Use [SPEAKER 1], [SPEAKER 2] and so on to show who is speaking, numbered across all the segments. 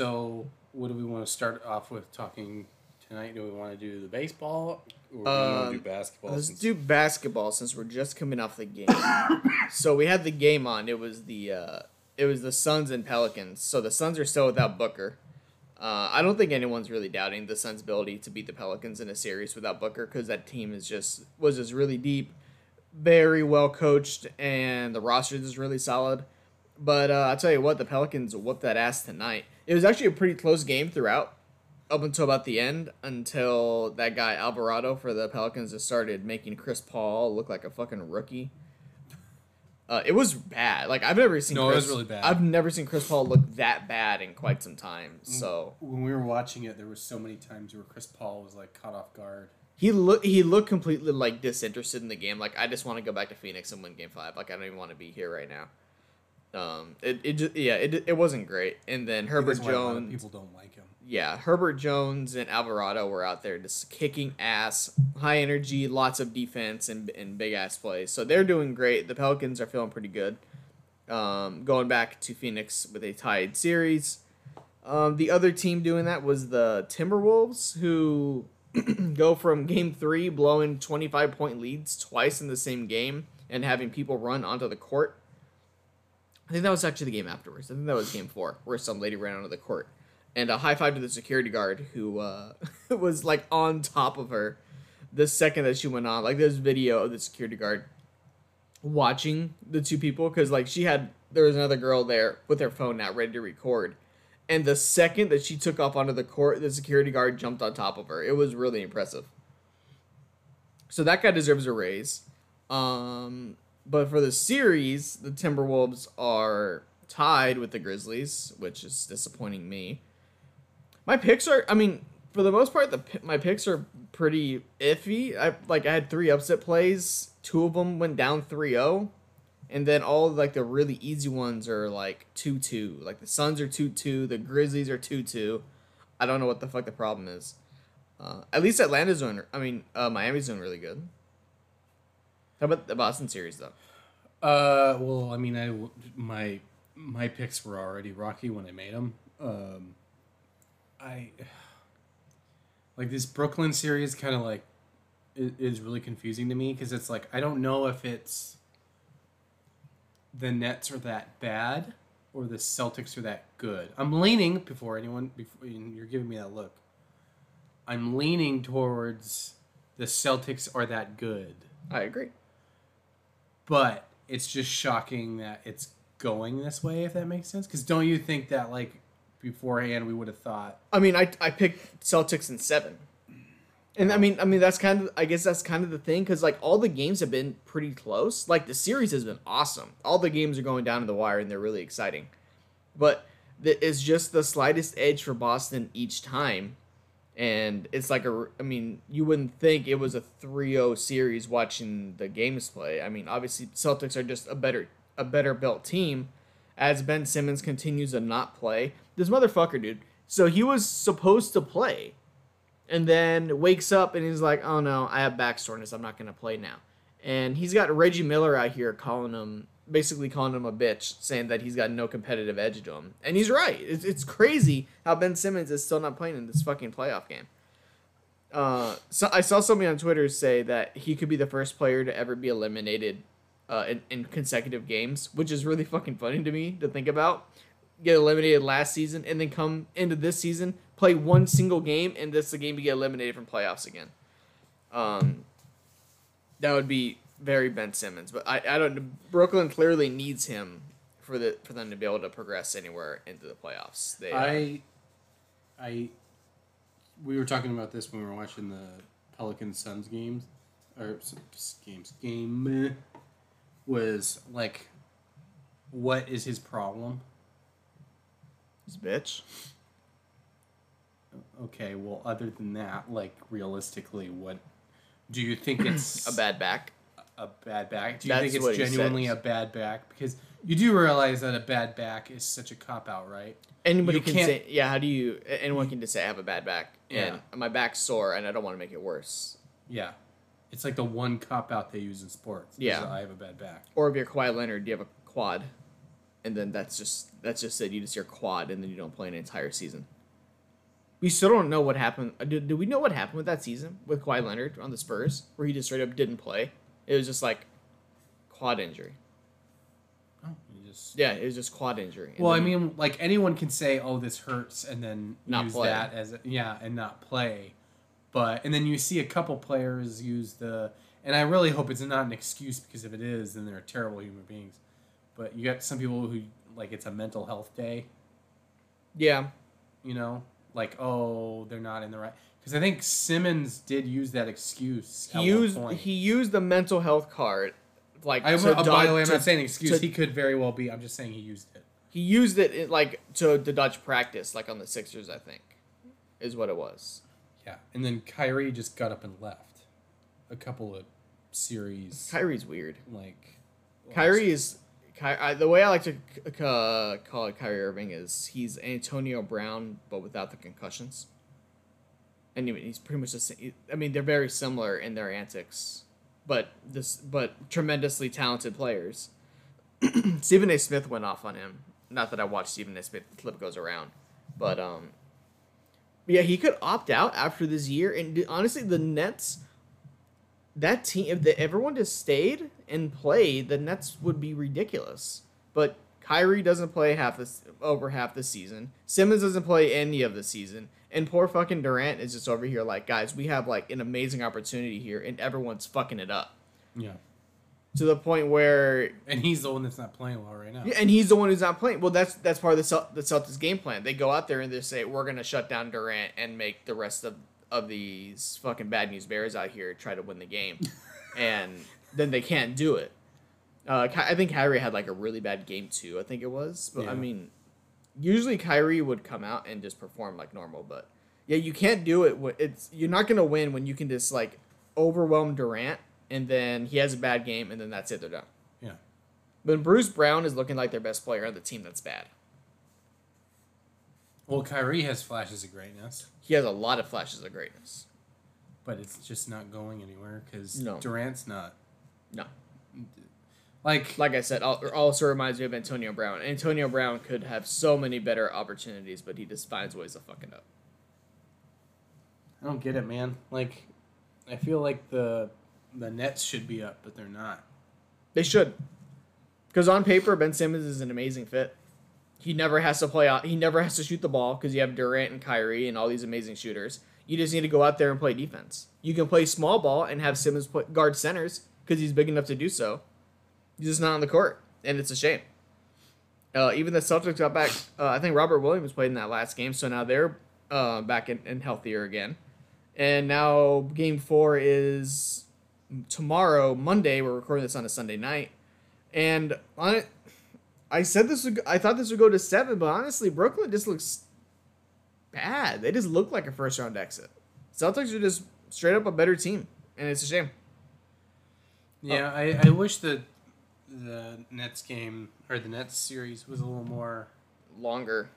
[SPEAKER 1] So, what do we want to start off with talking tonight? Do we want to do the baseball or do we
[SPEAKER 2] Uh,
[SPEAKER 1] want to do basketball?
[SPEAKER 2] Let's do basketball since we're just coming off the game. so we had the game on. It was the uh, it was the Suns and Pelicans. So the Suns are still without Booker. Uh, I don't think anyone's really doubting the Suns' ability to beat the Pelicans in a series without Booker because that team is just was just really deep, very well coached, and the roster is really solid. But uh, I'll tell you what, the Pelicans whooped that ass tonight. It was actually a pretty close game throughout, up until about the end, until that guy Alvarado for the Pelicans just started making Chris Paul look like a fucking rookie. Uh, it was bad. Like I've never seen.
[SPEAKER 1] No, it
[SPEAKER 2] Chris,
[SPEAKER 1] was really bad.
[SPEAKER 2] I've never seen Chris Paul look that bad in quite some time. So
[SPEAKER 1] when we were watching it, there were so many times where Chris Paul was like caught off guard.
[SPEAKER 2] he look he looked completely like disinterested in the game. Like I just want to go back to Phoenix and win Game Five. Like I don't even want to be here right now. Um, it it just, yeah it, it wasn't great. And then Herbert
[SPEAKER 1] That's why a lot of
[SPEAKER 2] Jones,
[SPEAKER 1] people don't like him.
[SPEAKER 2] yeah, Herbert Jones and Alvarado were out there just kicking ass, high energy, lots of defense and, and big ass plays. So they're doing great. The Pelicans are feeling pretty good. Um, going back to Phoenix with a tied series. Um, the other team doing that was the Timberwolves, who go from game three, blowing 25 point leads twice in the same game and having people run onto the court. I think that was actually the game afterwards. I think that was game four, where some lady ran onto the court. And a high five to the security guard who uh, was like on top of her the second that she went on. Like there's video of the security guard watching the two people because like she had there was another girl there with her phone out ready to record. And the second that she took off onto the court, the security guard jumped on top of her. It was really impressive. So that guy deserves a raise. Um, but for the series, the Timberwolves are tied with the Grizzlies, which is disappointing me. My picks are, I mean, for the most part, the my picks are pretty iffy. I like I had three upset plays. Two of them went down 3-0. And then all like the really easy ones are like 2-2. Like the Suns are 2-2, the Grizzlies are 2-2. I don't know what the fuck the problem is. Uh, at least Atlanta's doing. I mean, uh, Miami's doing really good. How about the Boston series though?
[SPEAKER 1] Uh, well, I mean, I my my picks were already rocky when I made them. Um, I like this Brooklyn series. Kind of like is really confusing to me because it's like I don't know if it's the Nets are that bad or the Celtics are that good. I'm leaning before anyone before you're giving me that look. I'm leaning towards the Celtics are that good
[SPEAKER 2] I agree.
[SPEAKER 1] But it's just shocking that it's going this way if that makes sense because don't you think that like beforehand we would have thought
[SPEAKER 2] I mean, I I picked Celtics in seven, and I mean, I mean that's kind of I guess that's kind of the thing because like all the games have been pretty close. Like the series has been awesome. All the games are going down to the wire and they're really exciting, but it's just the slightest edge for Boston each time, and it's like a I mean you wouldn't think it was a 3-0 series watching the games play. I mean obviously Celtics are just a better a better built team as Ben Simmons continues to not play. This motherfucker, dude. So he was supposed to play, and then wakes up and he's like, "Oh no, I have back soreness. I'm not gonna play now." And he's got Reggie Miller out here calling him, basically calling him a bitch, saying that he's got no competitive edge to him. And he's right. It's, it's crazy how Ben Simmons is still not playing in this fucking playoff game. Uh, so I saw somebody on Twitter say that he could be the first player to ever be eliminated uh, in, in consecutive games, which is really fucking funny to me to think about. Get eliminated last season and then come into this season, play one single game, and this is the game to get eliminated from playoffs again. Um, that would be very Ben Simmons, but I, I don't. Brooklyn clearly needs him for the for them to be able to progress anywhere into the playoffs. They, uh,
[SPEAKER 1] i i we were talking about this when we were watching the pelican suns games or games game was like what is his problem
[SPEAKER 2] His bitch.
[SPEAKER 1] okay well other than that like realistically what do you think it's
[SPEAKER 2] A bad back.
[SPEAKER 1] A bad back? Do you
[SPEAKER 2] That's
[SPEAKER 1] think it's genuinely a bad back? Because you do realize that a bad back is such a cop out, right?
[SPEAKER 2] Anybody
[SPEAKER 1] You
[SPEAKER 2] can say, yeah. How do you? Anyone can just say I have a bad back,
[SPEAKER 1] Yeah.
[SPEAKER 2] and my back's sore, and I don't want to make it worse.
[SPEAKER 1] Yeah. It's like the one cop out they use in sports.
[SPEAKER 2] Yeah.
[SPEAKER 1] I have a bad back.
[SPEAKER 2] Or if you're Kawhi Leonard, do you have a quad? and then that's just that's just it. You just your quad, and then you don't play an entire season. We still don't know what happened. uh, Do, do we know what happened with that season with Kawhi Leonard on the Spurs, where he just straight up didn't play? It was just like quad injury.
[SPEAKER 1] Oh, you just
[SPEAKER 2] Yeah, it was just quad injury. And
[SPEAKER 1] Well, I
[SPEAKER 2] then-
[SPEAKER 1] mean, like anyone can say, "Oh, this hurts," and then
[SPEAKER 2] Not
[SPEAKER 1] use
[SPEAKER 2] play.
[SPEAKER 1] that as a, yeah, and not play. But and then you see a couple players use the, and I really hope it's not an excuse because if it is, then they're terrible human beings. But you got some people who like it's a mental health day,
[SPEAKER 2] yeah,
[SPEAKER 1] you know, like oh they're not in the right. Because I think Simmons did use that excuse.
[SPEAKER 2] he used he used the mental health card, like
[SPEAKER 1] I,
[SPEAKER 2] to,
[SPEAKER 1] uh, by the way, I'm
[SPEAKER 2] to-
[SPEAKER 1] not saying excuse.
[SPEAKER 2] to-
[SPEAKER 1] he could very well be. I'm just saying he used it.
[SPEAKER 2] he used it in, like to the Dutch practice, like on the Sixers, I think, is what it was.
[SPEAKER 1] Yeah, and then Kyrie just got up and left. A couple of series,
[SPEAKER 2] Kyrie's weird.
[SPEAKER 1] like
[SPEAKER 2] Kyrie is Ky- I, the way I like to c- uh, call it Kyrie Irving is he's Antonio Brown but without the concussions. He's pretty much the same. I mean, they're very similar in their antics, but this but tremendously talented players. Stephen A. Smith went off on him. Not that I watched Stephen A. Smith the clip goes around, but um, yeah, he could opt out after this year. And honestly, the Nets that team if the, everyone just stayed and played, the Nets would be ridiculous. But Kyrie doesn't play half this over half the season. Simmons doesn't play any of the season. And poor fucking Durant is just over here like, guys, we have like an amazing opportunity here and everyone's fucking it up.
[SPEAKER 1] yeah,
[SPEAKER 2] To the point where
[SPEAKER 1] and he's the one that's not playing well right now.
[SPEAKER 2] yeah, and he's the one who's not playing. Well, that's that's part of the Cel- the Celtics game plan. They go out there and they say we're gonna shut down Durant and make the rest of of these fucking bad news bears out here try to win the game, and then they can't do it. Uh, I think Kyrie had like a really bad game too. I think it was, but I mean, usually Kyrie would come out and just perform like normal. But yeah, you can't do it. It's you're not gonna win when you can just like overwhelm Durant and then he has a bad game and then that's it. They're done.
[SPEAKER 1] Yeah.
[SPEAKER 2] When Bruce Brown is looking like their best player on the team, that's bad.
[SPEAKER 1] Well, Kyrie has flashes of greatness,
[SPEAKER 2] He has a lot of flashes of greatness.
[SPEAKER 1] but it's just not going anywhere because
[SPEAKER 2] No.
[SPEAKER 1] Durant's not
[SPEAKER 2] No,
[SPEAKER 1] like
[SPEAKER 2] like I said, also reminds me of Antonio Brown. Antonio Brown could have so many better opportunities, but he just finds ways to fuck it up.
[SPEAKER 1] I don't get it, man. Like, I feel like the the Nets should be up, but they're not.
[SPEAKER 2] They should, because on paper, Ben Simmons is an amazing fit. He never has to play out. He never has to shoot the ball because you have Durant and Kyrie and all these amazing shooters. You just need to go out there and play defense. You can play small ball and have Simmons play guard centers because he's big enough to do so. He's just not on the court, and it's a shame. Uh, even the Celtics got back. Uh, I think Robert Williams played in that last game, so now they're uh, back in, and healthier again. And now Game Four is tomorrow, Monday. We're recording this on a Sunday night, and on it, I said this. Would, I thought this would go to seven, but honestly, Brooklyn just looks bad. They just look like a first round exit. Celtics are just straight up a better team, and it's a shame.
[SPEAKER 1] Yeah, I, I wish the the Nets game or the Nets series was a little more
[SPEAKER 2] Longer.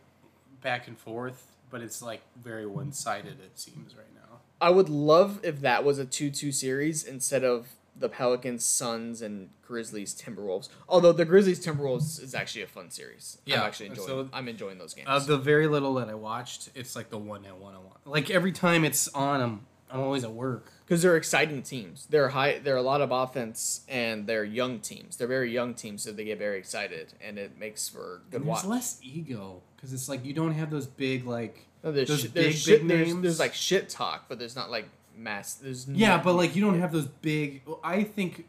[SPEAKER 1] back and forth, but it's like very one sided. It seems right now.
[SPEAKER 2] I would love if that was a 2 2 series instead of the Pelicans, Suns, and Grizzlies, Timberwolves. Although the Grizzlies, Timberwolves is actually a fun series. I'm
[SPEAKER 1] Yeah,
[SPEAKER 2] actually enjoying
[SPEAKER 1] so-
[SPEAKER 2] I'm enjoying those games.
[SPEAKER 1] Of the very little that I watched, it's like the one that one on one. Like every time it's on, I'm I'm always at work.
[SPEAKER 2] because they're exciting teams. They're high. They're a lot of offense, and they're young teams. They're very young teams, so they get very excited, and it makes for good
[SPEAKER 1] And
[SPEAKER 2] watch.
[SPEAKER 1] there's less ego because it's like you don't have those big like
[SPEAKER 2] No, there's,
[SPEAKER 1] those
[SPEAKER 2] shit,
[SPEAKER 1] big
[SPEAKER 2] there's, shit,
[SPEAKER 1] big
[SPEAKER 2] there's,
[SPEAKER 1] names.
[SPEAKER 2] there's like shit talk, but there's not like mass. There's
[SPEAKER 1] Yeah,
[SPEAKER 2] no-
[SPEAKER 1] but like you don't have those big. well, I think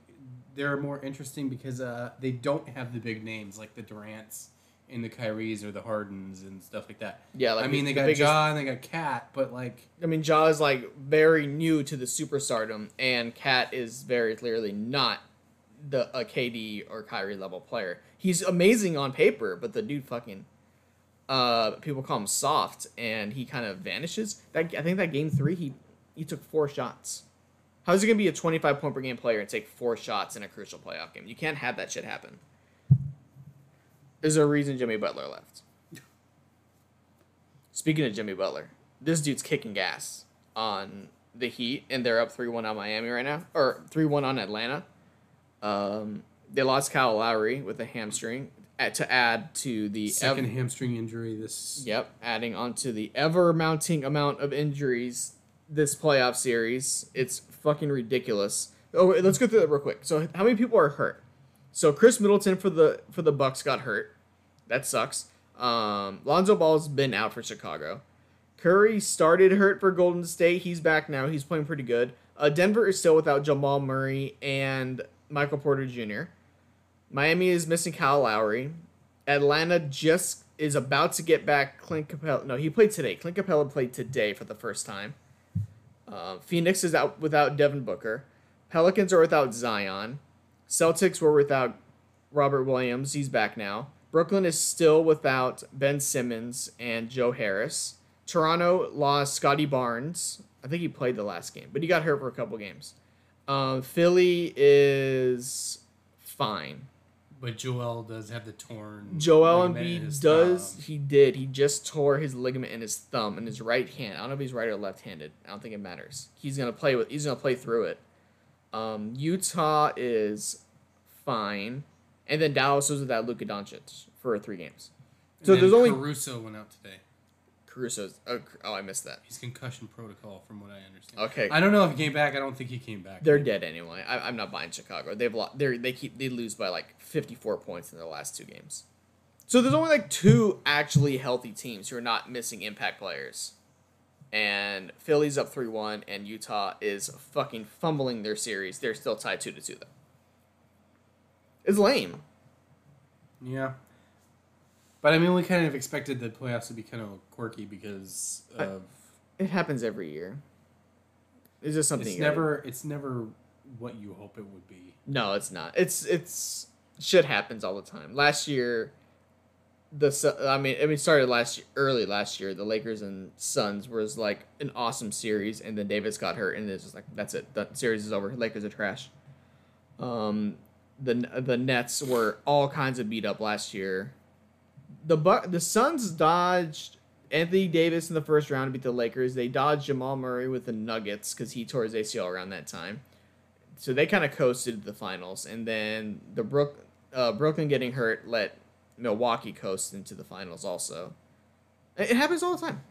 [SPEAKER 1] they're more interesting because uh, they don't have the big names like the Durants and the Kyries or the Hardens and stuff like that.
[SPEAKER 2] yeah. Like
[SPEAKER 1] I mean,
[SPEAKER 2] the
[SPEAKER 1] they got
[SPEAKER 2] biggest-
[SPEAKER 1] Ja and they got KAT, but like
[SPEAKER 2] I mean, Ja is like very new to the superstardom, and KAT is very clearly not the a KD or Kyrie level player. He's amazing on paper, but the dude fucking uh people call him soft, and he kind of vanishes. That I think that game three he he took four shots. How's he gonna be a twenty five point per game player and take four shots in a crucial playoff game? You can't have that shit happen. There's a reason Jimmy Butler left. Speaking of Jimmy Butler, this dude's kicking gas on the Heat, and they're up three one on Miami right now, or three one on Atlanta. Um, they lost Kyle Lowry with a hamstring. at, to add to the
[SPEAKER 1] Second hamstring injury. This.
[SPEAKER 2] Yep, adding onto the ever mounting amount of injuries this playoff series. It's fucking ridiculous. Oh, wait, let's go through that real quick. So, how many people are hurt? So, Khris Middleton for the for the Bucks got hurt. That sucks. Um, Lonzo Ball's been out for Chicago. Curry started hurt for Golden State. He's back now. He's playing pretty good. Uh, Denver is still without Jamal Murray and Michael Porter Jr. Miami is missing Kyle Lowry. Atlanta just is about to get back Clint Capela. No, he played today. Clint Capela played today for the first time. Uh, Phoenix is out without Devin Booker. Pelicans are without Zion. Celtics were without Robert Williams. He's back now. Brooklyn is still without Ben Simmons and Joe Harris. Toronto lost Scottie Barnes. I think he played the last game, but he got hurt for a couple games. Um, Philly is fine.
[SPEAKER 1] But Joel does have the torn.
[SPEAKER 2] Joel Embiid does.
[SPEAKER 1] thumb.
[SPEAKER 2] He did. He just tore his ligament in his thumb in his right hand. I don't know if he's right or left-handed. I don't think it matters. He's gonna play with. He's gonna play through it. Um, Utah is fine, and then Dallas was without Luka Doncic for three games.
[SPEAKER 1] And
[SPEAKER 2] So
[SPEAKER 1] then
[SPEAKER 2] there's only
[SPEAKER 1] Caruso went out today.
[SPEAKER 2] Caruso's. Oh, oh, I missed that.
[SPEAKER 1] He's concussion protocol, from what I understand.
[SPEAKER 2] Okay.
[SPEAKER 1] I don't know if he came back. I don't think he came back.
[SPEAKER 2] They're dead anyway. I, I'm not buying Chicago. They've lost. They they keep they lose by like 54 points in their last two games. So there's only like two actually healthy teams who are not missing impact players. And Philly's up 3-1 and Utah is fucking fumbling their series. They're still tied 2 to 2 though. It's lame.
[SPEAKER 1] Yeah. But I mean, we kind of expected the playoffs to be kind of quirky because
[SPEAKER 2] I-
[SPEAKER 1] of
[SPEAKER 2] It happens every year. It's just something
[SPEAKER 1] it's
[SPEAKER 2] gotta-
[SPEAKER 1] never it's never what you hope it would be.
[SPEAKER 2] No, it's not. It's it's shit happens all the time. Last year, the I mean, I mean, started last year, early last year. The Lakers and Suns was like an awesome series, and then Davis got hurt, and it's just like that's it. The series is over. Lakers are trash. Um, the the Nets were all kinds of beat up last year. The Bu- the Suns dodged Anthony Davis in the first round to beat the Lakers. They dodged Jamal Murray with the Nuggets because he tore his ACL around that time so they kind of coasted to the finals, and then the Brook, uh, Brooklyn getting hurt let Milwaukee coast into the finals. Also, it happens all the time.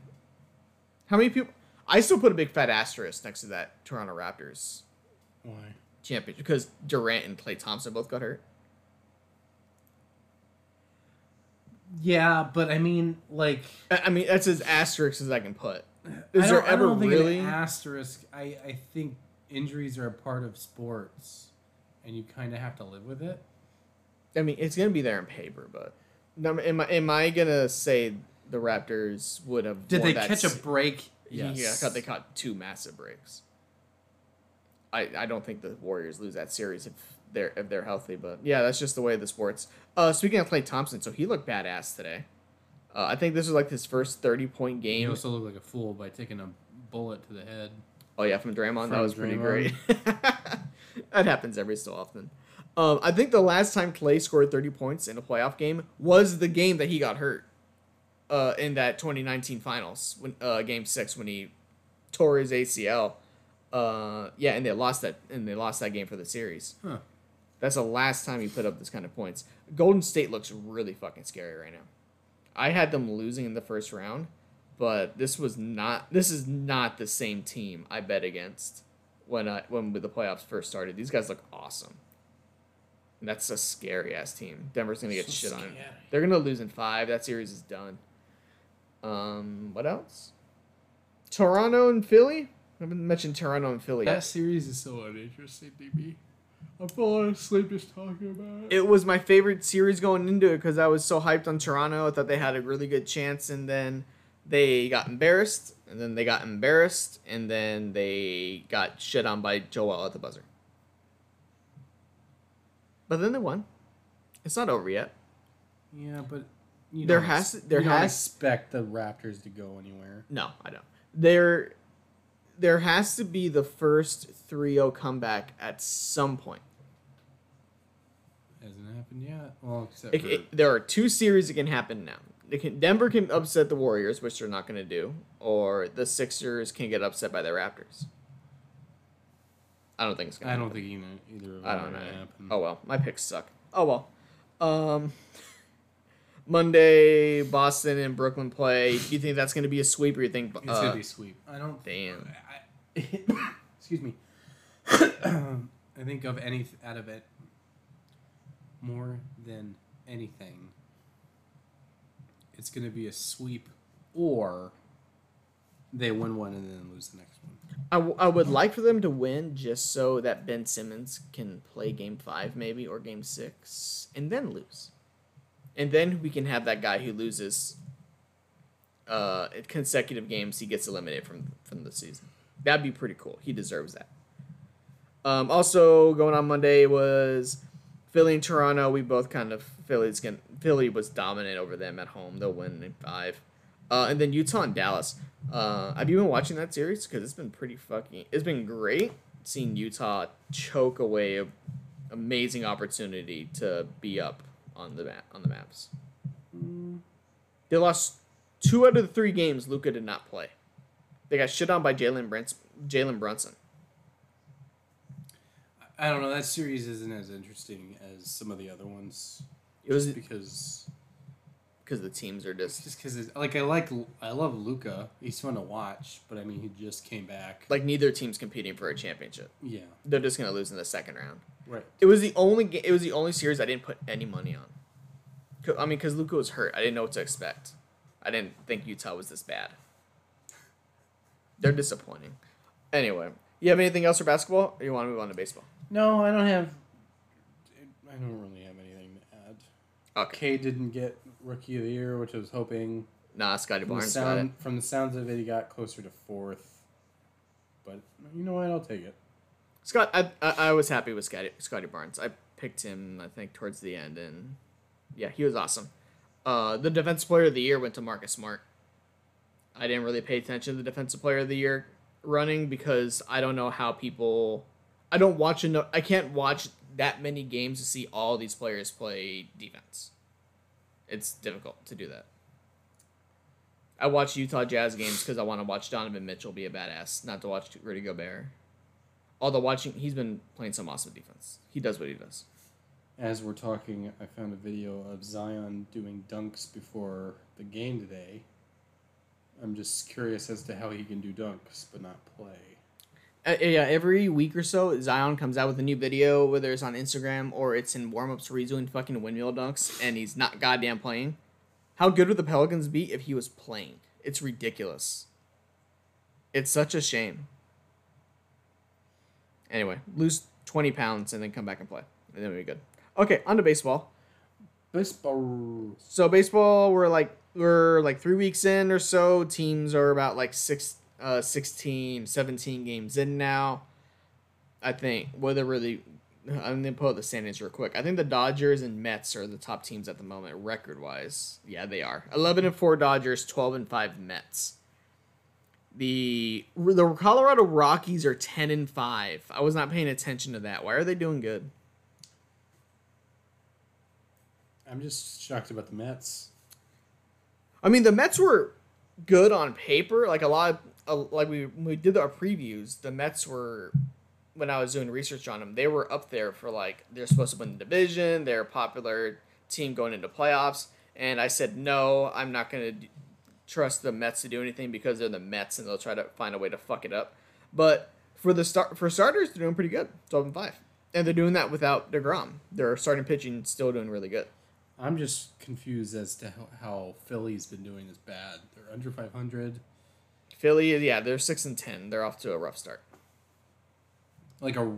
[SPEAKER 2] How many people? I still put a big fat asterisk next to that Toronto Raptors
[SPEAKER 1] Why?
[SPEAKER 2] Championship because Durant and Klay Thompson both got hurt.
[SPEAKER 1] Yeah, but I mean, like,
[SPEAKER 2] I mean, that's as asterisk as I can put. Is there ever really?
[SPEAKER 1] asterisk? I I think injuries are a part of sports, and you kind of have to live with it.
[SPEAKER 2] I mean, it's gonna be there in paper, but am I am I gonna say the Raptors would have?
[SPEAKER 1] Did they catch a
[SPEAKER 2] se-
[SPEAKER 1] break?
[SPEAKER 2] Yeah,
[SPEAKER 1] Yes.
[SPEAKER 2] I thought they caught two massive breaks. I, I don't think the Warriors lose that series if they're if they're healthy, but yeah, that's just the way of the sports. Uh, speaking of Klay Thompson, so he looked badass today. Uh, I think this was like his first thirty point game.
[SPEAKER 1] He also looked like a fool by taking a bullet to the head.
[SPEAKER 2] Oh yeah, from Draymond, that
[SPEAKER 1] From
[SPEAKER 2] was pretty great. that happens every so often. Um, I think the last time Klay scored thirty points in a playoff game was the game that he got hurt. Uh, in that 2019 finals, when uh, game six when he tore his ACL. Uh, yeah, and they lost that and they lost that game for the series.
[SPEAKER 1] Huh.
[SPEAKER 2] That's the last time you put up this kind of points. Golden State looks really fucking scary right now. I had them losing in the first round, but this was not. This is not the same team I bet against when I when the playoffs first started. These guys look awesome. And that's a scary ass team. Denver's gonna get
[SPEAKER 1] So
[SPEAKER 2] shit on. They're gonna lose in five. That series is done. Um, what else? Toronto and Philly. I haven't mentioned Toronto and Philly.
[SPEAKER 1] That series is so uninteresting to me. I'm falling asleep just talking about it.
[SPEAKER 2] it was my favorite series going into it because I was so hyped on Toronto. I thought they had a really good chance, and then they got embarrassed, and then they got embarrassed, and then they got shit on by Joel at the buzzer. But then they won. It's not over yet.
[SPEAKER 1] Yeah, but you
[SPEAKER 2] There has
[SPEAKER 1] ex-
[SPEAKER 2] to- there
[SPEAKER 1] you don't
[SPEAKER 2] has-
[SPEAKER 1] expect the Raptors to go anywhere.
[SPEAKER 2] No, I don't. There, there has to be the first 3-0 comeback at some point.
[SPEAKER 1] Hasn't happened yet. Well, except
[SPEAKER 2] It-
[SPEAKER 1] for
[SPEAKER 2] it- there are two series that can happen now. Can, Denver can upset the Warriors, which they're not going to do, or the Sixers can get upset by the Raptors. I don't think it's going to
[SPEAKER 1] I don't think either, either of them
[SPEAKER 2] I
[SPEAKER 1] are
[SPEAKER 2] don't know.
[SPEAKER 1] happen.
[SPEAKER 2] Oh well, my picks suck. Oh well. Um, Monday, Boston and Brooklyn play. Do you think that's going to be a sweep, or you think?
[SPEAKER 1] It's
[SPEAKER 2] uh,
[SPEAKER 1] gonna be a sweep. I don't.
[SPEAKER 2] damn.
[SPEAKER 1] Excuse me. I think of any out of it more than anything. It's gonna be a sweep, or they win one and then lose the next one.
[SPEAKER 2] I, w- I would like for them to win just so that Ben Simmons can play game five, maybe, or game six, and then lose. And then we can have that guy who loses uh, consecutive games, he gets eliminated from, from the season. That'd be pretty cool. He deserves that. Um, also, going on Monday was Philly and Toronto. We both kind of, Philly's gonna, Philly was dominant over them at home. They'll win in five. Uh, and then Utah and Dallas. Uh, have you been watching that series? Because it's been pretty fucking. It's been great seeing Utah choke away a amazing opportunity to be up on the map on the maps. They lost two out of the three games. Luka did not play. They got shit on by Jalen Brunson. Jalen Brunson.
[SPEAKER 1] I don't know. That series isn't as interesting as some of the other ones.
[SPEAKER 2] It was
[SPEAKER 1] just because
[SPEAKER 2] because the teams are just
[SPEAKER 1] just because like I like I love Luka. He's fun to watch, but I mean he just came back.
[SPEAKER 2] like neither team's competing for a championship.
[SPEAKER 1] yeah,
[SPEAKER 2] They're just gonna lose in the second round.
[SPEAKER 1] right.
[SPEAKER 2] It was the only it was the only series I didn't put any money on. I mean, because Luka was hurt, I didn't know what to expect. I didn't think Utah was this bad. They're disappointing. Anyway, you have anything else for basketball, or you want to move on to baseball?
[SPEAKER 1] No, I don't have. I don't really have anything to add.
[SPEAKER 2] Okay.
[SPEAKER 1] K didn't get rookie of the year, which I was hoping.
[SPEAKER 2] Nah, Scottie
[SPEAKER 1] From the
[SPEAKER 2] Barnes got it.
[SPEAKER 1] from the sounds of it, he got closer to fourth. But you know what? I'll take it.
[SPEAKER 2] Scott, I, I I was happy with Scottie Scottie Barnes. I picked him, I think, towards the end, and yeah, he was awesome. Uh, the defensive player of the year went to Marcus Smart. I didn't really pay attention to the defensive player of the year running because I don't know how people. I don't watch enough. I can't watch that many games to see all these players play defense. It's difficult to do that. I watch Utah Jazz games because I want to watch Donovan Mitchell be a badass, not to watch Rudy Gobert. Although watching, he's been playing some awesome defense. He does what he does.
[SPEAKER 1] As we're talking, I found a video of Zion doing dunks before the game today. I'm just curious as to how he can do dunks but not play.
[SPEAKER 2] Uh, yeah, every week or so, Zion comes out with a new video, whether it's on Instagram or it's in warm ups where he's doing fucking windmill dunks and he's not goddamn playing. How good would the Pelicans be if he was playing? It's ridiculous. It's such a shame. Anyway, lose 20 pounds and then come back and play. And then we'll be good. Okay, on to baseball.
[SPEAKER 1] Baseball.
[SPEAKER 2] So baseball, we're like we're like three weeks in or so. Teams are about like six, uh, 16, 17 games in now. I think whether really. I'm gonna pull up the standings real quick. I think the Dodgers and Mets are the top teams at the moment, record wise. Yeah, they are. Eleven and four Dodgers, twelve and five Mets. The the Colorado Rockies are ten and five. I was not paying attention to that. Why are they doing good?
[SPEAKER 1] I'm just shocked about the Mets.
[SPEAKER 2] I mean, the Mets were good on paper. Like a lot, of, like we we did our previews. The Mets were, when I was doing research on them, they were up there for like they're supposed to win the division. They're a popular team going into playoffs. And I said no, I'm not gonna trust the Mets to do anything because they're the Mets and they'll try to find a way to fuck it up. But for the start for starters, they're doing pretty good, twelve and five, and they're doing that without deGrom. Their starting pitching still doing really good.
[SPEAKER 1] I'm just confused as to how, how Philly's been doing this bad. They're under 500.
[SPEAKER 2] Philly, yeah, they're six and ten. They're off to a rough start.
[SPEAKER 1] Like a.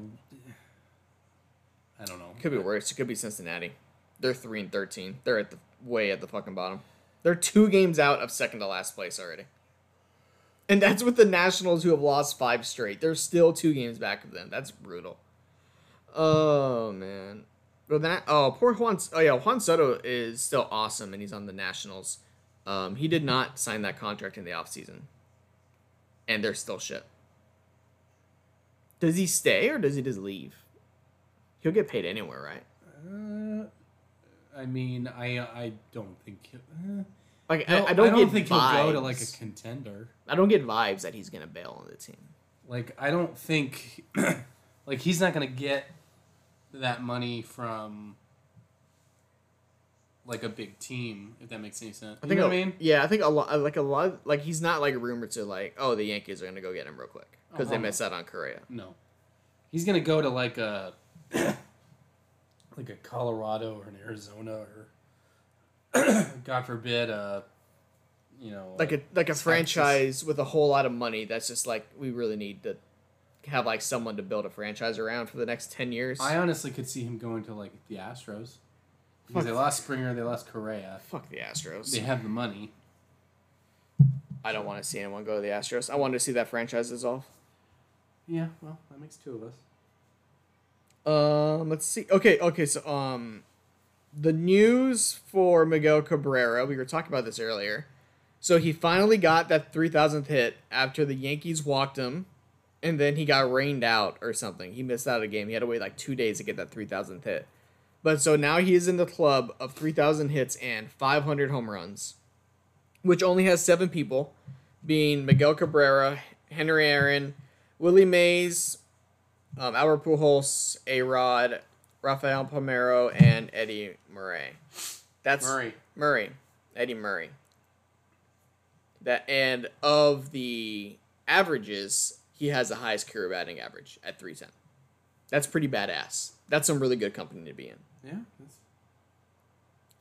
[SPEAKER 1] I don't know.
[SPEAKER 2] Could be worse. It could be Cincinnati. They're three and thirteen. They're at the way at the fucking bottom. They're two games out of second to last place already. And that's with the Nationals who have lost five straight. They're still two games back of them. That's brutal. Oh man. Well, that oh poor Juan. Oh yeah, Juan Soto is still awesome, and he's on the Nationals. Um, he did not sign that contract in the offseason. and they're still shit. Does he stay or does he just leave? He'll get paid anywhere, right?
[SPEAKER 1] Uh, I mean, I I don't think. Uh,
[SPEAKER 2] Like
[SPEAKER 1] no,
[SPEAKER 2] I, I don't get
[SPEAKER 1] think
[SPEAKER 2] vibes.
[SPEAKER 1] he'll go to like a contender.
[SPEAKER 2] I don't get vibes that he's gonna bail on the team.
[SPEAKER 1] Like I don't think, like he's not gonna get that money from like a big team. If that makes any sense.
[SPEAKER 2] I
[SPEAKER 1] You
[SPEAKER 2] think.
[SPEAKER 1] know
[SPEAKER 2] a,
[SPEAKER 1] what I mean?
[SPEAKER 2] Yeah, I think a lot. Like a lot. Like he's not like rumored to like. Oh, the Yankees are gonna go get him real quick because they
[SPEAKER 1] Uh-huh.
[SPEAKER 2] missed out on Correa.
[SPEAKER 1] No, he's gonna go to like a like a Colorado or an Arizona or God forbid, uh, you know,
[SPEAKER 2] Like a like a franchise with a whole lot of money. That's just like we really need to have like someone to build a franchise around for the next ten years.
[SPEAKER 1] I honestly could see him going to like the Astros because
[SPEAKER 2] Fuck.
[SPEAKER 1] they lost Springer, they lost Correa.
[SPEAKER 2] Fuck the Astros.
[SPEAKER 1] They have the money.
[SPEAKER 2] I don't want to see anyone go to the Astros. I wanted to see that franchise dissolve.
[SPEAKER 1] Yeah, well, that makes two of us.
[SPEAKER 2] Um, let's see. Okay, okay. So, um, the news for Miguel Cabrera. We were talking about this earlier. So he finally got that three thousandth hit after the Yankees walked him, and then he got rained out or something. He missed out a game. He had to wait like two days to get that three thousandth hit. But so now he is in the club of three thousand hits and five hundred home runs, which only has seven people, being Miguel Cabrera, Henry Aaron, Willie Mays, um, Albert Pujols, A Rod, Rafael Palmeiro, and Eddie Murray. That's
[SPEAKER 1] Murray.
[SPEAKER 2] Murray, Eddie Murray. That and of the averages, he has the highest career batting average at three ten. That's pretty badass. That's some really good company to be in.
[SPEAKER 1] Yeah, that's,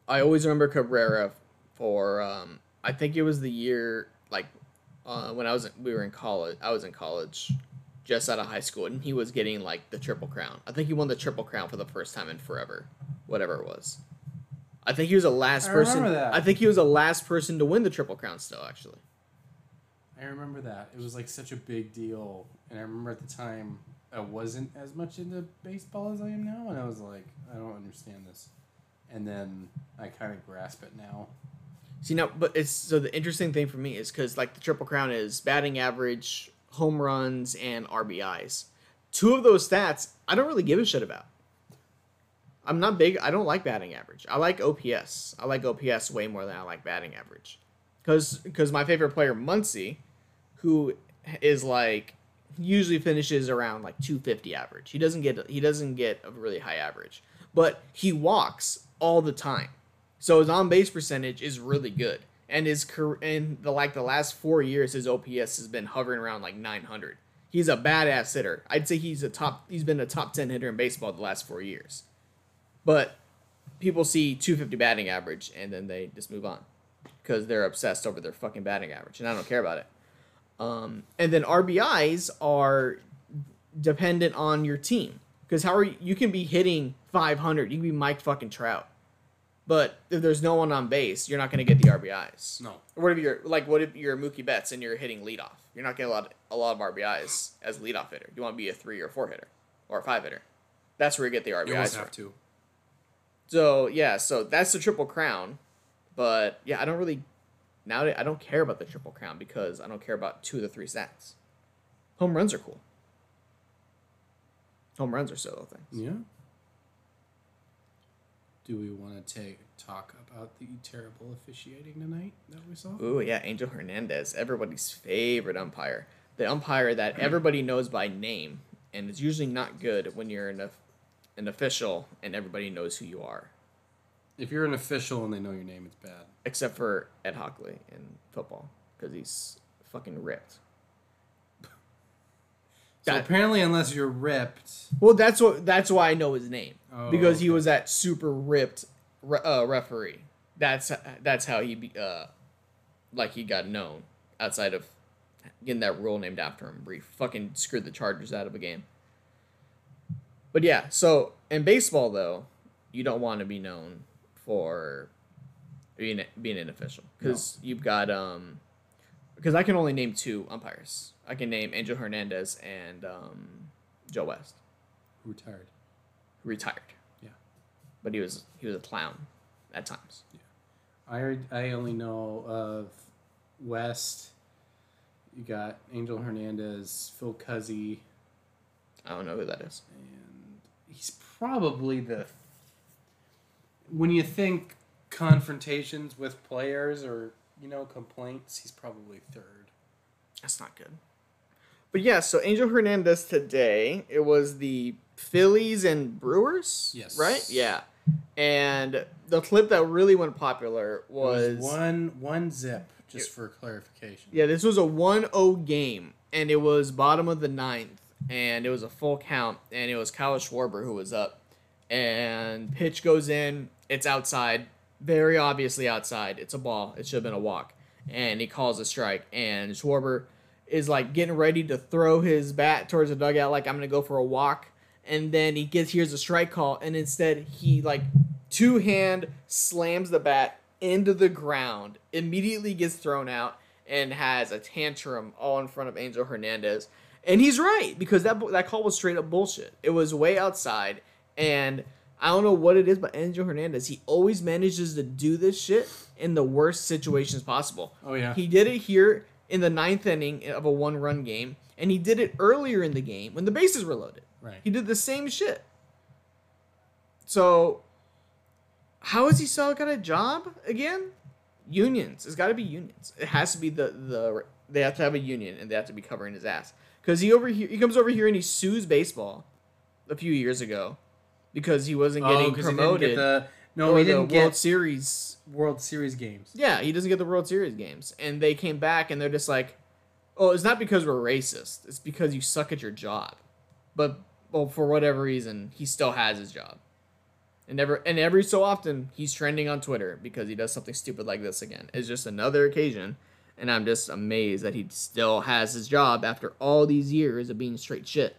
[SPEAKER 2] I always remember Cabrera for um, I think it was the year like uh, when I was we were in college. I was in college, just out of high school, and he was getting like the triple crown. I think he won the triple crown for the first time in forever, whatever it was. I think he was the last
[SPEAKER 1] I
[SPEAKER 2] person. I think he was the last person to win the triple crown. Still, actually,
[SPEAKER 1] I remember that. It was like such a big deal, and I remember at the time I wasn't as much into baseball as I am now, and I was like, I don't understand this. And then I kind of grasp it now.
[SPEAKER 2] see now, but it's so the interesting thing for me is because like the triple crown is batting average, home runs, and RBIs. Two of those stats I don't really give a shit about. I'm not big. I don't like batting average. I like OPS. I like OPS way more than I like batting average. Cause, cause my favorite player Muncy, who is like usually finishes around like 250 average. He doesn't get he doesn't get a really high average, but he walks all the time. So his on base percentage is really good, and his career in the like the last four years, his OPS has been hovering around like 900. He's a badass hitter. I'd say he's a top. He's been a top 10 hitter in baseball the last four years. But people see 250 batting average and then they just move on because they're obsessed over their fucking batting average, and I don't care about it. Um, and then RBIs are dependent on your team because how are you, you can be hitting 500, you can be Mike fucking Trout, but if there's no one on base, you're not gonna get the RBIs.
[SPEAKER 1] No.
[SPEAKER 2] What if you're like what if you're Mookie Betts and you're hitting leadoff? You're not getting a lot a lot of RBIs as leadoff hitter. You want to be a three or four hitter or a five hitter. That's where you get the
[SPEAKER 1] You
[SPEAKER 2] RBIs.
[SPEAKER 1] almost
[SPEAKER 2] from.
[SPEAKER 1] have to.
[SPEAKER 2] So yeah, so that's the triple crown, but yeah, I don't really now I don't care about the triple crown because I don't care about two of the three stats. Home runs are cool. Home runs are solo things.
[SPEAKER 1] Yeah. Do we want to take talk about the terrible officiating tonight that we saw?
[SPEAKER 2] Ooh yeah, Angel Hernandez, everybody's favorite umpire, the umpire that everybody knows by name, and is usually not good when you're an an official and everybody knows who you are,
[SPEAKER 1] If you're an official and they know your name, it's bad.
[SPEAKER 2] except for Ed Hochuli in football because he's fucking ripped.
[SPEAKER 1] So
[SPEAKER 2] That-
[SPEAKER 1] apparently, unless you're ripped,
[SPEAKER 2] Well, that's what that's why I know his name
[SPEAKER 1] Oh,
[SPEAKER 2] because he was that super ripped re- uh, referee. That's that's how he be, uh, like he got known outside of getting that rule named after him. Where he fucking screwed the Chargers out of a game. But yeah, so in baseball though, you don't want to be known for being being an official because you've got um because I can only name two umpires. I can name Angel Hernandez and um, Joe West
[SPEAKER 1] retired.
[SPEAKER 2] who retired.
[SPEAKER 1] Yeah.
[SPEAKER 2] But he was he was a clown at times.
[SPEAKER 1] Yeah, I heard, I only know of West. You got Angel Hernandez, Phil Cuzzi,
[SPEAKER 2] I don't know who that is.
[SPEAKER 1] and he's probably the. When you think confrontations with players or you know complaints, he's probably third.
[SPEAKER 2] That's not good. But yeah, so Angel Hernandez today, it was the Phillies and Brewers.
[SPEAKER 1] Yes.
[SPEAKER 2] Right? Yeah. And the clip that really went popular
[SPEAKER 1] It
[SPEAKER 2] was,
[SPEAKER 1] one one zip, just for clarification.
[SPEAKER 2] yeah, this was a 1-0 game, and it was bottom of the ninth, and it was a full count, and it was Kyle Schwarber who was up, and pitch goes in, it's outside, very obviously outside. It's a ball. It should have been a walk, and he calls a strike, and Schwarber is like getting ready to throw his bat towards the dugout, like I'm gonna go for a walk, and then he gets here's a strike call, and instead he like two hand slams the bat into the ground, immediately gets thrown out, and has a tantrum all in front of Angel Hernandez. And he's right because that that call was straight up bullshit. It was way outside, and I don't know what it is, but Angel Hernandez he always manages to do this shit in the worst situations possible.
[SPEAKER 1] Oh yeah.
[SPEAKER 2] He did it here in the ninth inning of a one run game, and he did it earlier in the game when the bases were loaded.
[SPEAKER 1] right.
[SPEAKER 2] He did the same shit. So, how has he still got a job again? Unions. It's got to be unions. It has to be the the they have to have a union and they have to be covering his ass because he over here he comes over here and he sues baseball a few years ago because he wasn't oh, getting
[SPEAKER 1] oh, 'cause he didn't
[SPEAKER 2] promoted
[SPEAKER 1] get the no, he didn't get World
[SPEAKER 2] Series
[SPEAKER 1] World Series games.
[SPEAKER 2] yeah, he doesn't get the World Series games. And they came back and they're just like, oh, it's not because we're racist. It's because you suck at your job. But well, for whatever reason, he still has his job. And never and every so often he's trending on Twitter because he does something stupid like this again. It's just another occasion. And I'm just amazed that he still has his job after all these years of being straight shit.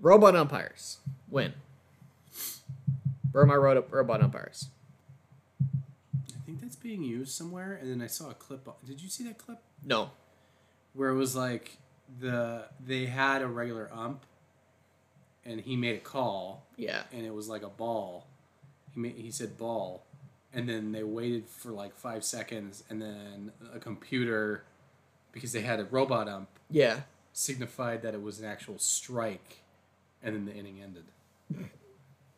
[SPEAKER 2] Robot umpires win. Burma wrote up robot umpires.
[SPEAKER 1] I think that's being used somewhere, and then I saw a clip. Did you see that clip
[SPEAKER 2] No.
[SPEAKER 1] where it was like the they had a regular ump, and he made a call,
[SPEAKER 2] Yeah.
[SPEAKER 1] and it was like a ball. He made, he said ball, and then they waited for like five seconds, and then a computer, because they had a robot ump,
[SPEAKER 2] Yeah.
[SPEAKER 1] signified that it was an actual strike, and then the inning ended.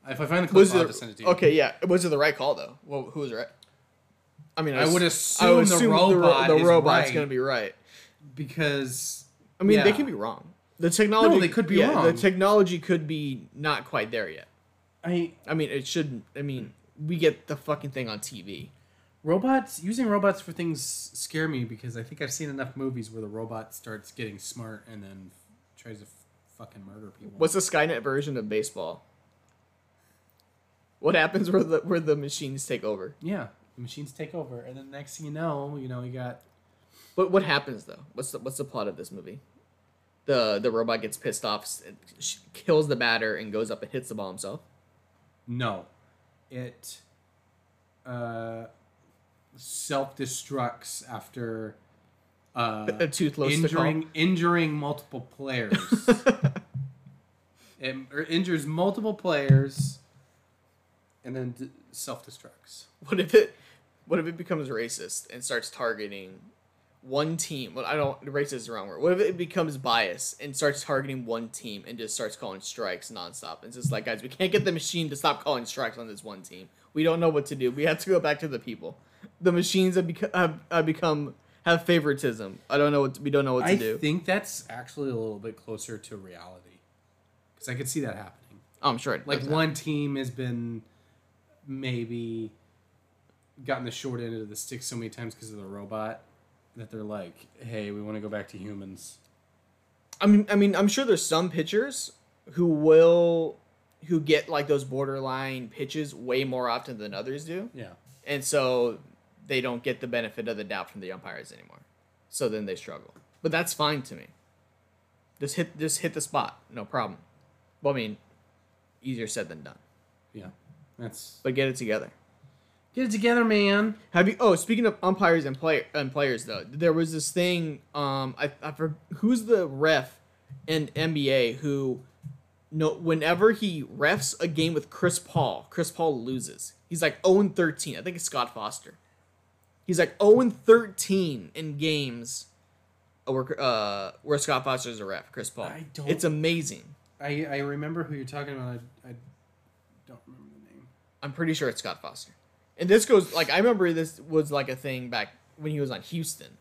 [SPEAKER 1] If I find the clip,
[SPEAKER 2] Was
[SPEAKER 1] I'll have to send it to you.
[SPEAKER 2] okay? Yeah, was it the right call though? Well, who was right? I mean,
[SPEAKER 1] I would
[SPEAKER 2] s-
[SPEAKER 1] assume the robot
[SPEAKER 2] the
[SPEAKER 1] is
[SPEAKER 2] robot's
[SPEAKER 1] right.
[SPEAKER 2] gonna be right.
[SPEAKER 1] because
[SPEAKER 2] I mean, they
[SPEAKER 1] Yeah.
[SPEAKER 2] can be wrong. The technology,
[SPEAKER 1] they could be
[SPEAKER 2] yeah, The technology could be not quite there yet.
[SPEAKER 1] I
[SPEAKER 2] I mean, it shouldn't. I mean, we get the fucking thing on TV.
[SPEAKER 1] robots using robots for things scare me because I think I've seen enough movies where the robot starts getting smart and then tries to fucking murder people.
[SPEAKER 2] What's the Skynet version of baseball? What happens where the where the machines take over?
[SPEAKER 1] yeah, the machines take over, and then next thing you know, you know, you got
[SPEAKER 2] What what happens though? What's the what's the plot of this movie? The the robot gets pissed off, kills the batter, and goes up and hits the ball himself.
[SPEAKER 1] no, it uh self destructs after uh
[SPEAKER 2] A toothless to call.
[SPEAKER 1] injuring injuring multiple players. it or injures multiple players, and then d- self destructs.
[SPEAKER 2] What if it what if it becomes racist and starts targeting one team? Well, I don't racist is the wrong word. What if it becomes biased and starts targeting one team and just starts calling strikes nonstop? It's just like guys, we can't get the machine to stop calling strikes on this one team. We don't know what to do. We have to go back to the people. The machines have have, have become have favoritism. I don't know what to, we don't know what to
[SPEAKER 1] I
[SPEAKER 2] do.
[SPEAKER 1] I think that's actually a little bit closer to reality, because I could see that happening.
[SPEAKER 2] Oh, I'm sure. It
[SPEAKER 1] Like one team has been maybe gotten the short end of the stick so many times because of the robot that they're like, "Hey, we want to go back to humans."
[SPEAKER 2] I mean, I mean, I'm sure there's some pitchers who will, who get like those borderline pitches way more often than others do,
[SPEAKER 1] Yeah.
[SPEAKER 2] and so they don't get the benefit of the doubt from the umpires anymore. So then they struggle, but that's fine to me. Just hit, just hit the spot, no problem. Well, I mean, easier said than done,
[SPEAKER 1] Yeah. That's
[SPEAKER 2] but get it together.
[SPEAKER 1] get it together, man.
[SPEAKER 2] Have you? Oh, speaking of umpires and play and players, though, there was this thing. Um, I I for, who's the ref in NBA who, no, whenever he refs a game with Chris Paul, Chris Paul loses. He's like 0 13. I think it's Scott Foster. He's like 0 13 in games. Where, uh, where Scott Foster is a ref, Chris Paul.
[SPEAKER 1] I don't-
[SPEAKER 2] It's amazing.
[SPEAKER 1] I I remember who you're talking about. I, I don't remember the name.
[SPEAKER 2] I'm pretty sure it's Scott Foster. And this goes like I remember this was like a thing back when he was on Houston,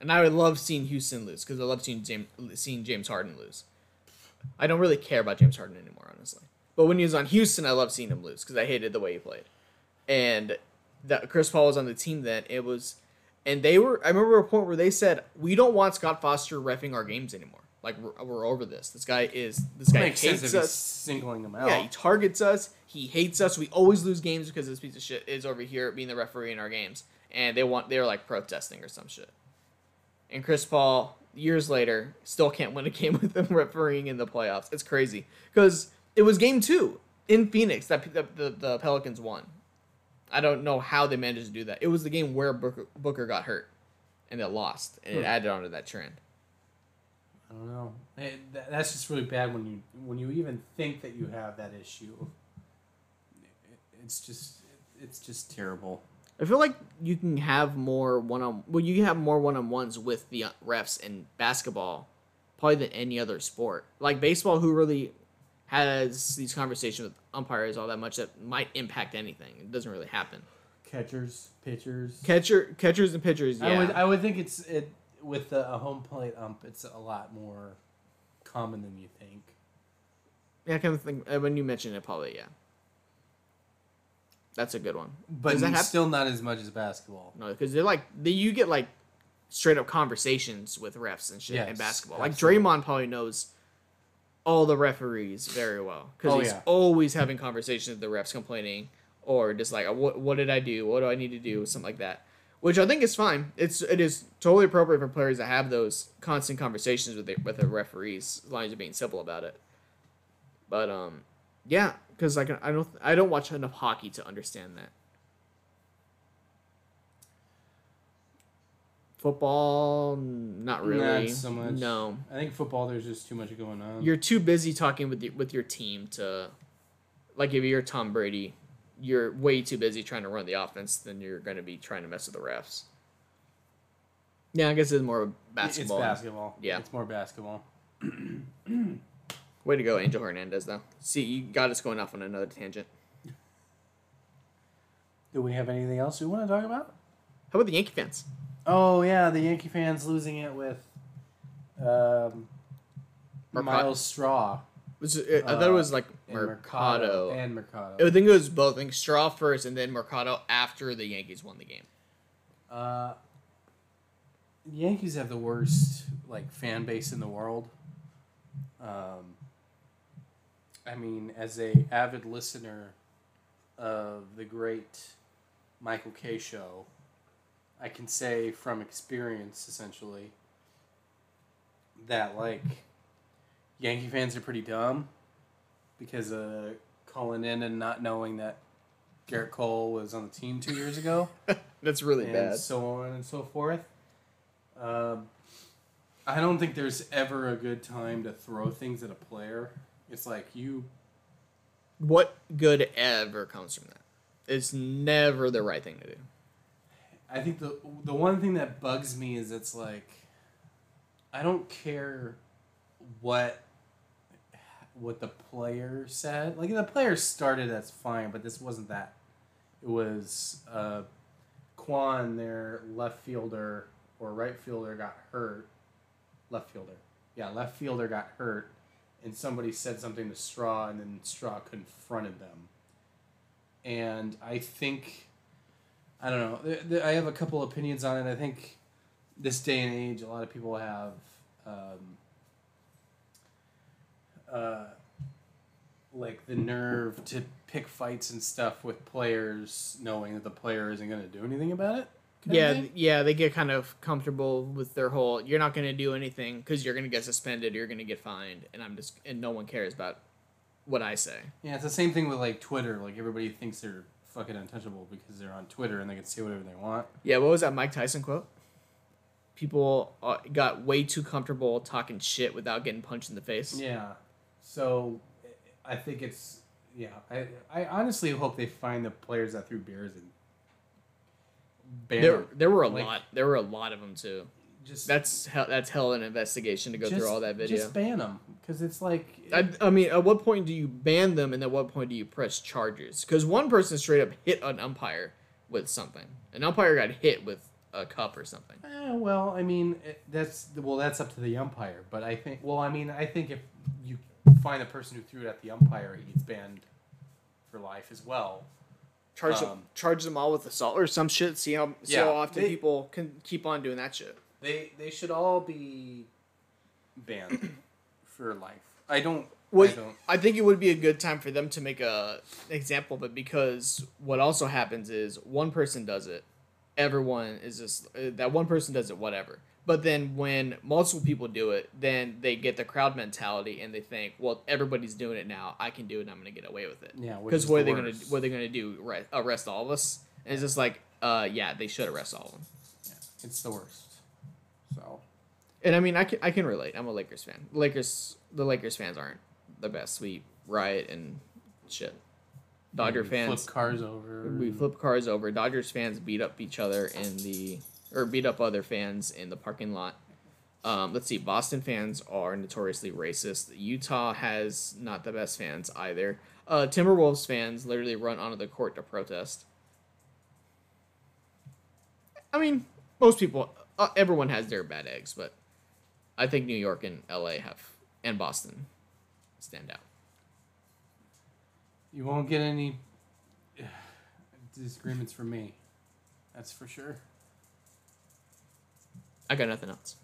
[SPEAKER 2] and I would love seeing Houston lose because I love seeing James seeing James Harden lose. I don't really care about James Harden anymore, honestly. But when he was on Houston, I loved seeing him lose because I hated the way he played. And that Chris Paul was on the team then. It was, and they were. I remember a point where they said, "We don't want Scott Foster refing our games anymore. Like we're, we're over this. This guy is this guy
[SPEAKER 1] Makes
[SPEAKER 2] hates us.
[SPEAKER 1] singling them out.
[SPEAKER 2] Yeah, he targets us. He hates us. We always lose games because this piece of shit is over here being the referee in our games, and they want they were like protesting or some shit. And Chris Paul, years later, still can't win a game with them refereeing in the playoffs. It's crazy because it was game two in Phoenix that the, the, the Pelicans won. I don't know how they managed to do that. It was the game where Booker, Booker got hurt, and they lost, and it
[SPEAKER 1] Hmm.
[SPEAKER 2] added on to that trend.
[SPEAKER 1] I don't know. It, that's just really bad when you when you even think that you have that issue. It's just it's just terrible.
[SPEAKER 2] I feel like you can have more one on well, you can have more one on ones with the uh, refs in basketball, probably than any other sport. Like baseball, who really has these conversations with umpires all that much that might impact anything. It doesn't really happen.
[SPEAKER 1] Catchers, pitchers.
[SPEAKER 2] Catcher, catchers, and pitchers. Yeah,
[SPEAKER 1] I would I would think it's it with the, a home plate ump. It's a lot more common than you think.
[SPEAKER 2] yeah. I kind of think uh, when you mention it, probably yeah. That's a good one.
[SPEAKER 1] But
[SPEAKER 2] Does that hap-
[SPEAKER 1] still not as much as basketball.
[SPEAKER 2] No, because they're like they, you get like straight up conversations with refs and shit in
[SPEAKER 1] Yes,
[SPEAKER 2] basketball. Like
[SPEAKER 1] absolutely.
[SPEAKER 2] Draymond probably knows all the referees very well because
[SPEAKER 1] Oh,
[SPEAKER 2] he's
[SPEAKER 1] yeah.
[SPEAKER 2] always having conversations with the refs complaining or just like what what did I do? What do I need to do? Something like that. Which I think is fine. It's it is totally appropriate for players to have those constant conversations with the, with the referees as long as you're being civil about it. But um, yeah, because like I don't I don't watch enough hockey to understand that. Football, not really.
[SPEAKER 1] Not so much.
[SPEAKER 2] No,
[SPEAKER 1] I think football. There's just too much going on.
[SPEAKER 2] you're too busy talking with your, with your team to, like, if you're Tom Brady, you're way too busy trying to run the offense than you're going to be trying to mess with the refs. Yeah, I guess it's more basketball.
[SPEAKER 1] It's basketball.
[SPEAKER 2] Yeah.
[SPEAKER 1] it's more basketball.
[SPEAKER 2] Way to go, Angel Hernandez, though. See, you got us going off on another tangent.
[SPEAKER 1] Do we have anything else we want to talk about?
[SPEAKER 2] How about the Yankee fans?
[SPEAKER 1] Oh yeah, the Yankee fans losing it with um,
[SPEAKER 2] Mercado.
[SPEAKER 1] Myles Straw
[SPEAKER 2] Was it, I thought it
[SPEAKER 1] Uh,
[SPEAKER 2] was like
[SPEAKER 1] and
[SPEAKER 2] Mercado.
[SPEAKER 1] and Mercado.
[SPEAKER 2] I think it was both. I think Straw first, and then Mercado after the Yankees won the game.
[SPEAKER 1] Uh, the Yankees have the worst like fan base in the world. Um, I mean, as a avid listener of the great Michael Kay show, I can say from experience, essentially, that like Yankee fans are pretty dumb because uh, calling in and not knowing that Gerrit Cole was on the team two years ago
[SPEAKER 2] That's really
[SPEAKER 1] and
[SPEAKER 2] bad.
[SPEAKER 1] so on and so forth. Um, I don't think there's ever a good time to throw things at a player. It's like you,
[SPEAKER 2] What good ever comes from that? It's never the right thing to do.
[SPEAKER 1] I think the the one thing that bugs me is it's like, I don't care what what the player said. Like the player started, that's fine, but this wasn't that. It was uh, Kwan, their left fielder or right fielder, got hurt. Left fielder, yeah, left fielder got hurt, and somebody said something to Straw, and then Straw confronted them. And I think, I don't know. I have a couple opinions on it. I think this day and age, a lot of people have. Um, uh, like the nerve to pick fights and stuff with players, knowing that the player isn't going to do anything about it.
[SPEAKER 2] Yeah, yeah, they get kind of comfortable with their whole. You're not going to do anything because you're going to get suspended. You're going to get fined, and I'm just and no one cares about what I say.
[SPEAKER 1] yeah. It's the same thing with like Twitter. Like everybody thinks they're fucking untouchable because they're on Twitter and they can say whatever they want.
[SPEAKER 2] Yeah, what was that Mike Tyson quote? People uh, got way too comfortable talking shit without getting punched in the face.
[SPEAKER 1] Yeah. So I think it's yeah. I I honestly hope they find the players that threw beers and ban
[SPEAKER 2] There,
[SPEAKER 1] them.
[SPEAKER 2] there were a
[SPEAKER 1] Like-
[SPEAKER 2] lot. There were a lot of them too.
[SPEAKER 1] Just
[SPEAKER 2] That's hell. That's hell of an investigation to go
[SPEAKER 1] just,
[SPEAKER 2] through all that video.
[SPEAKER 1] Just ban them because it's like
[SPEAKER 2] I, I mean, at what point do you ban them, and at what point do you press charges? Because one person straight up hit an umpire with something. An umpire got hit with a cup or something.
[SPEAKER 1] Eh, well, I mean, it, that's well, that's up to the umpire. But I think, well, I mean, I think if you find the person who threw it at the umpire, he gets banned for life as well.
[SPEAKER 2] Charge them,
[SPEAKER 1] Um,
[SPEAKER 2] charge them all with assault or some shit. See how see
[SPEAKER 1] Yeah,
[SPEAKER 2] how often
[SPEAKER 1] they-
[SPEAKER 2] people can keep on doing that shit.
[SPEAKER 1] They they should all be banned for life. I don't.
[SPEAKER 2] Well,
[SPEAKER 1] I don't.
[SPEAKER 2] I think it would be a good time for them to make a example of it because what also happens is one person does it, everyone is just uh, that one person does it, whatever. But then when multiple people do it, then they get the crowd mentality and they think, well, everybody's doing it now. I can do it. and I'm gonna get away with it.
[SPEAKER 1] Yeah,
[SPEAKER 2] Because what are
[SPEAKER 1] the
[SPEAKER 2] they going
[SPEAKER 1] to
[SPEAKER 2] what are they gonna do? Arrest, arrest all of us? And it's just like, uh, yeah, they should arrest all of them.
[SPEAKER 1] Yeah, it's the worst. So
[SPEAKER 2] And I mean, I can I can relate. I'm a Lakers fan. The Lakers the Lakers fans aren't the best. We riot and shit. Dodger
[SPEAKER 1] we
[SPEAKER 2] fans
[SPEAKER 1] flip cars over.
[SPEAKER 2] we flip cars over. Dodgers fans beat up each other in the or beat up other fans in the parking lot. Um, let's see. Boston fans are notoriously racist. Utah has not the best fans either. Uh, Timberwolves fans literally run onto the court to protest. I mean, most people, uh, everyone has their bad eggs, but I think New York and L.A. have and Boston stand out.
[SPEAKER 1] You won't get any disagreements from me. That's for sure.
[SPEAKER 2] I got nothing else.